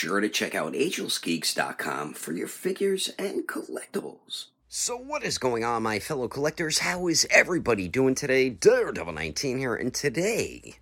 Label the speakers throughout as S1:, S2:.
S1: sure to check out angelsgeeks.com for your figures and collectibles. So, what is going on, my fellow collectors? How is everybody doing today? Daredevil19 here, and today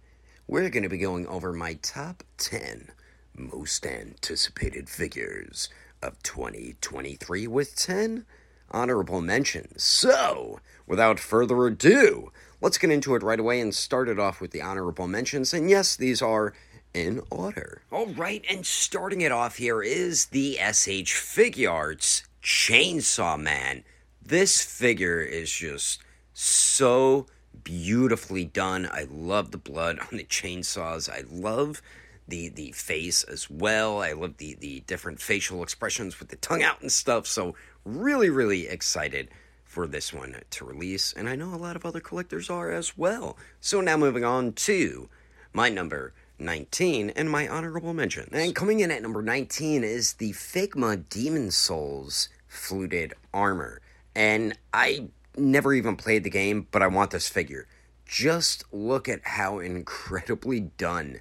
S1: we're going to be going over my top 10 most anticipated figures of 2023 with 10 honorable mentions. So, without further ado, let's get into it right away and start it off with the honorable mentions. And yes, these are in order. All right, and starting it off here is the SH Figuarts Chainsaw Man. This figure is just so beautifully done. I love the blood on the chainsaws. I love the the face as well. I love the the different facial expressions with the tongue out and stuff. So really really excited for this one to release and I know a lot of other collectors are as well. So now moving on to my number 19 and my honorable mentions. And coming in at number 19 is the Figma Demon's Souls fluted armor. And I never even played the game, but I want this figure. Just look at how incredibly done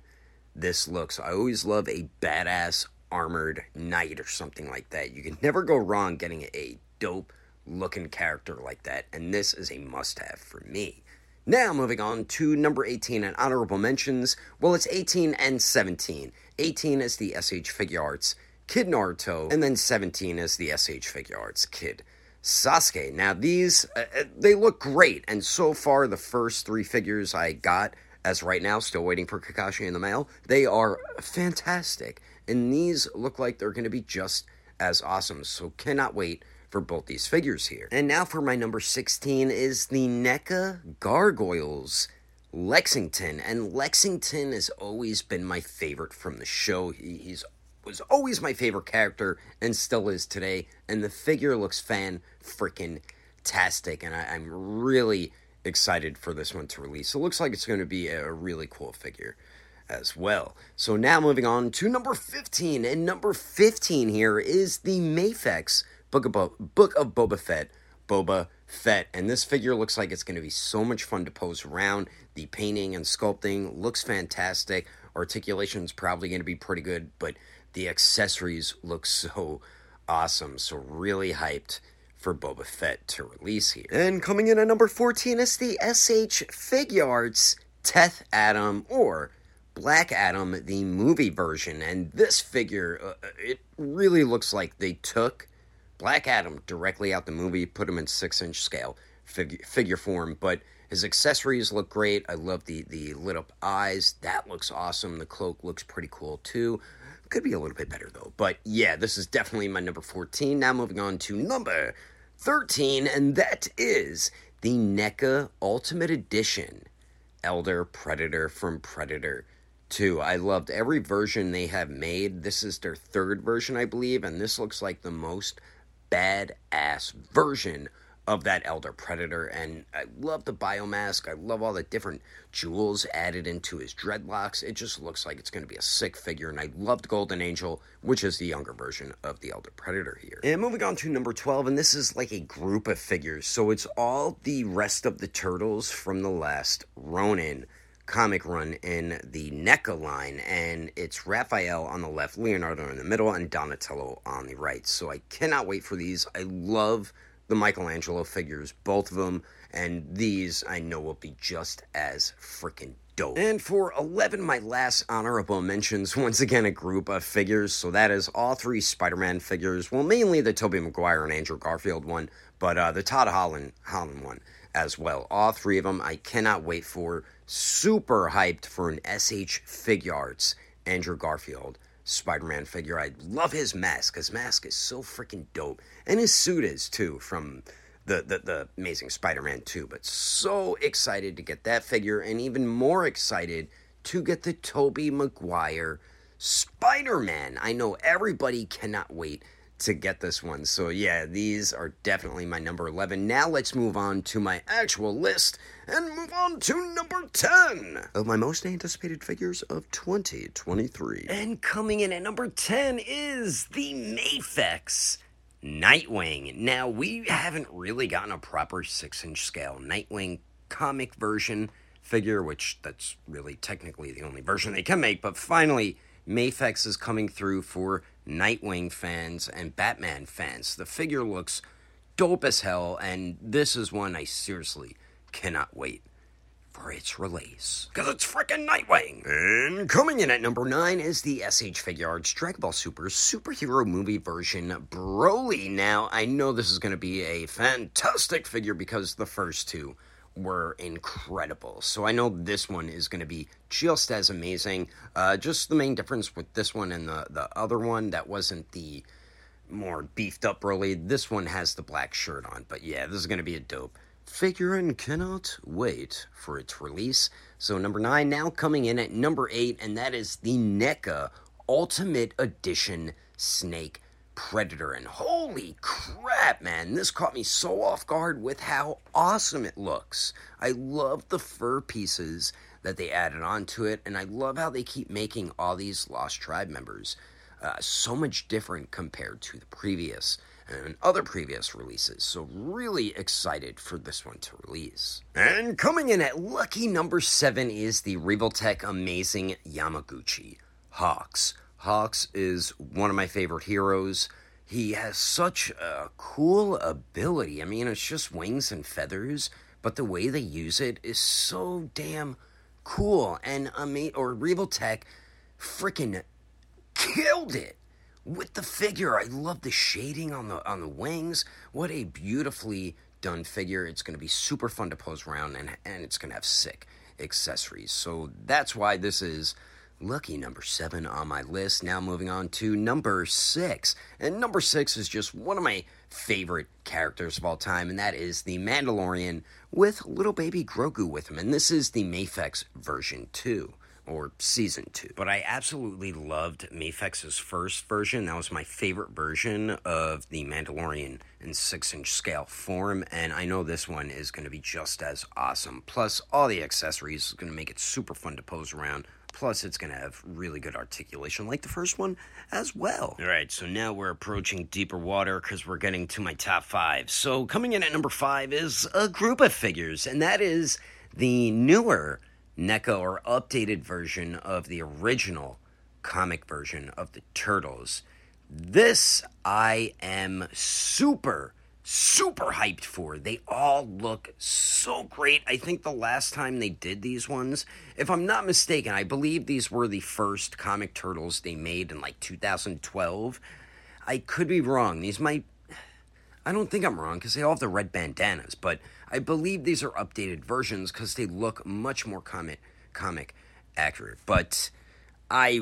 S1: this looks. I always love a badass armored knight or something like that. You can never go wrong getting a dope looking character like that, and this is a must have for me. Now, moving on to number 18 and honorable mentions. Well, it's 18 and 17. 18 is the SH Figuarts Kid Naruto, and then 17 is the SH Figuarts Kid Sasuke. Now, these, uh, uh, they look great, and so far, the first three figures I got, as right now, still waiting for Kakashi in the mail, they are fantastic. And these look like they're going to be just as awesome, so cannot wait for both these figures here. And now for my number 16 is the NECA Gargoyles Lexington. And Lexington has always been my favorite from the show. He, he's was always my favorite character and still is today. And the figure looks fan freaking tastic. And I, I'm really excited for this one to release. It looks like it's going to be a really cool figure as well. So now moving on to number 15. And number 15 here is the Mafex Book of, Bo- Book of Boba Fett. Boba Fett. And this figure looks like it's going to be so much fun to pose around. The painting and sculpting looks fantastic. Articulation is probably going to be pretty good, but the accessories look so awesome. So, really hyped for Boba Fett to release here. And coming in at number 14 is the SH Figuarts Teth Adam or Black Adam, the movie version. And this figure, uh, it really looks like they took Black Adam directly out the movie, put him in six inch scale figure, figure form, but his accessories look great. I love the the lit up eyes. That looks awesome. The cloak looks pretty cool too. Could be a little bit better though. But yeah, this is definitely my number 14. Now moving on to number 13, and that is the NECA Ultimate Edition Elder Predator from Predator 2. I loved every version they have made. This is their third version, I believe, and this looks like the most badass version of that Elder Predator. And I love the biomask. I love all the different jewels added into his dreadlocks. It just looks like it's going to be a sick figure. And I loved Golden Angel, which is the younger version of the Elder Predator here. And moving on to number 12, and this is like a group of figures. So it's all the rest of the turtles from the last Ronin comic run in the NECA line, and it's Raphael on the left, Leonardo in the middle, and Donatello on the right. So I cannot wait for these. I love the Michelangelo figures, both of them, and these I know will be just as freaking dope. And for 11, my last honorable mentions, once again, a group of figures. So that is all three Spider Man figures. Well, mainly the Tobey Maguire and Andrew Garfield one, but uh, the Todd Holland, Holland one as well. All three of them I cannot wait for. Super hyped for an SH Figuarts Andrew Garfield Spider Man figure. I love his mask. His mask is so freaking dope. And his suit is too from the, the, the Amazing Spider Man 2. But so excited to get that figure and even more excited to get the Tobey Maguire Spider Man. I know everybody cannot wait to get this one. So, yeah, these are definitely my number 11. Now, let's move on to my actual list and move on to number 10 of my most anticipated figures of 2023. And coming in at number 10 is the Mafex. Nightwing. Now, we haven't really gotten a proper 6 inch scale Nightwing comic version figure, which that's really technically the only version they can make, but finally Mafex is coming through for Nightwing fans and Batman fans. The figure looks dope as hell, and this is one I seriously cannot wait for its release. Because it's freaking Nightwing! And coming in at number 9 is the SH Figuarts Dragon Ball Super superhero movie version Broly. Now, I know this is going to be a fantastic figure because the first two were incredible. So I know this one is going to be just as amazing. Uh, just the main difference with this one and the, the other one that wasn't the more beefed up Broly. This one has the black shirt on. But yeah, this is going to be a dope figure and cannot wait for its release. So, number nine now coming in at number eight, and that is the NECA Ultimate Edition Snake Predator. And holy crap, man, this caught me so off guard with how awesome it looks. I love the fur pieces that they added onto it, and I love how they keep making all these Lost Tribe members uh, so much different compared to the previous and other previous releases, so really excited for this one to release. And coming in at lucky number 7 is the Revoltech Amazing Yamaguchi Hawks. Hawks is one of my favorite heroes. He has such a cool ability. I mean, it's just wings and feathers, but the way they use it is so damn cool. And ama- or Revoltech freaking killed it with the figure. I love the shading on the on the wings. What a beautifully done figure. It's going to be super fun to pose around and and it's going to have sick accessories. So that's why this is lucky number 7 on my list. Now moving on to number 6. And number 6 is just one of my favorite characters of all time and that is the Mandalorian with little baby Grogu with him. And this is the Mafex version 2 or season two. But I absolutely loved Mafex's first version. That was my favorite version of the Mandalorian in six inch scale form, and I know this one is going to be just as awesome. Plus, all the accessories is going to make it super fun to pose around. Plus, it's going to have really good articulation like the first one as well. All right, so now we're approaching deeper water because we're getting to my top five. So, coming in at number five is a group of figures, and that is the newer NECA or updated version of the original comic version of the Turtles. This I am super, super hyped for. They all look so great. I think the last time they did these ones, if I'm not mistaken, I believe these were the first comic Turtles they made in like 2012. I could be wrong. These might. I don't think I'm wrong because they all have the red bandanas, but I believe these are updated versions because they look much more comic comic accurate. But I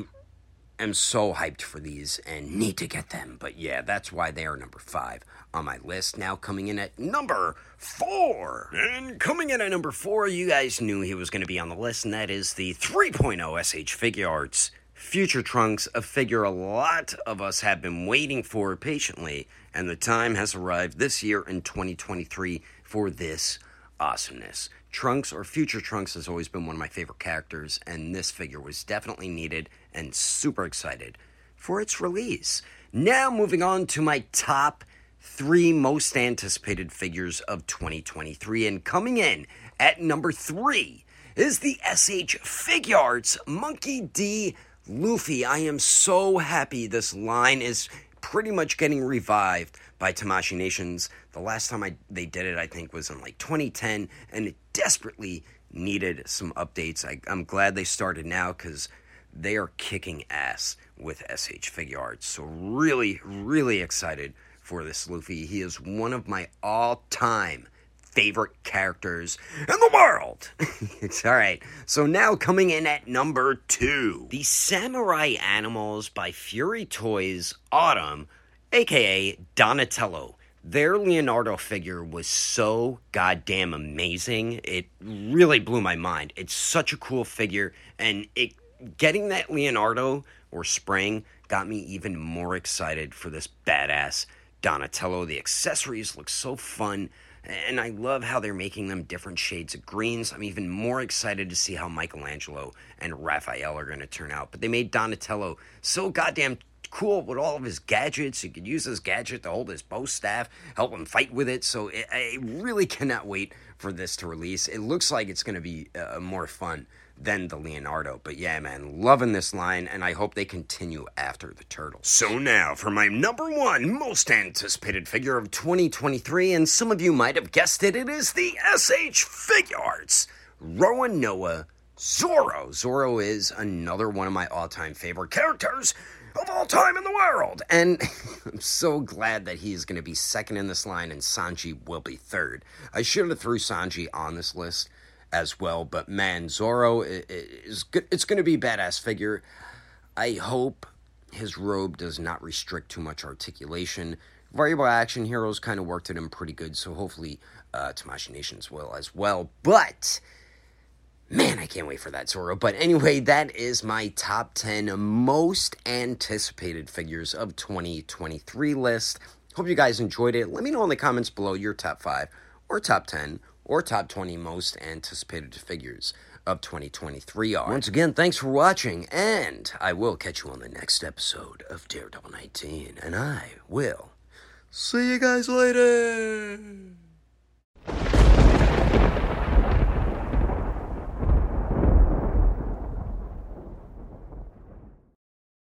S1: am so hyped for these and need to get them. But yeah, that's why they are number five on my list. Now coming in at number four. And coming in at number four, you guys knew he was going to be on the list, and that is the 3.0 SH Figuarts Future Trunks, a figure a lot of us have been waiting for patiently, and the time has arrived this year in 2023 for this awesomeness. Trunks or Future Trunks has always been one of my favorite characters, and this figure was definitely needed and super excited for its release. Now, moving on to my top three most anticipated figures of 2023, and coming in at number three is the SH Figuarts Monkey D. Luffy. I am so happy this line is pretty much getting revived by Tamashii Nations. The last time I they did it, I think, was in like 2010, and it desperately needed some updates. I, I'm glad they started now because they are kicking ass with SH Figuarts. So really, really excited for this Luffy. He is one of my all-time favorite characters in the world. It's all right. So now coming in at number two, the Samurai Animals by Fury Toys Autumn aka Donatello. Their Leonardo figure was so goddamn amazing. It really blew my mind. It's such a cool figure, and it getting that Leonardo or Spring got me even more excited for this badass Donatello. The accessories look so fun, and I love how they're making them different shades of greens. I'm even more excited to see how Michelangelo and Raphael are going to turn out. But they made Donatello so goddamn cool with all of his gadgets. He could use his gadget to hold his bow staff, help him fight with it. So I really cannot wait for this to release. It looks like it's going to be uh, more fun than the Leonardo. But yeah, man, loving this line, and I hope they continue after the turtle. So now for my number one most anticipated figure of 2023, and some of you might have guessed it, it is the SH Figuarts Roronoa Zoro. Zoro is another one of my all-time favorite characters of all time in the world. And I'm so glad that he is going to be second in this line and Sanji will be third. I should have threw Sanji on this list as well. But man, Zoro is good. It's going to be a badass figure. I hope his robe does not restrict too much articulation. Variable action heroes kind of worked at him pretty good, so hopefully uh, Tamashii Nations will as well. But man, I can't wait for that Zoro. But anyway, that is my top 10 most anticipated figures of 2023 list. Hope you guys enjoyed it. Let me know in the comments below your top 5 or top 10 or top 20 most anticipated figures of 2023 are. Once again, thanks for watching, and I will catch you on the next episode of Daredevil 19, and I will see you guys later.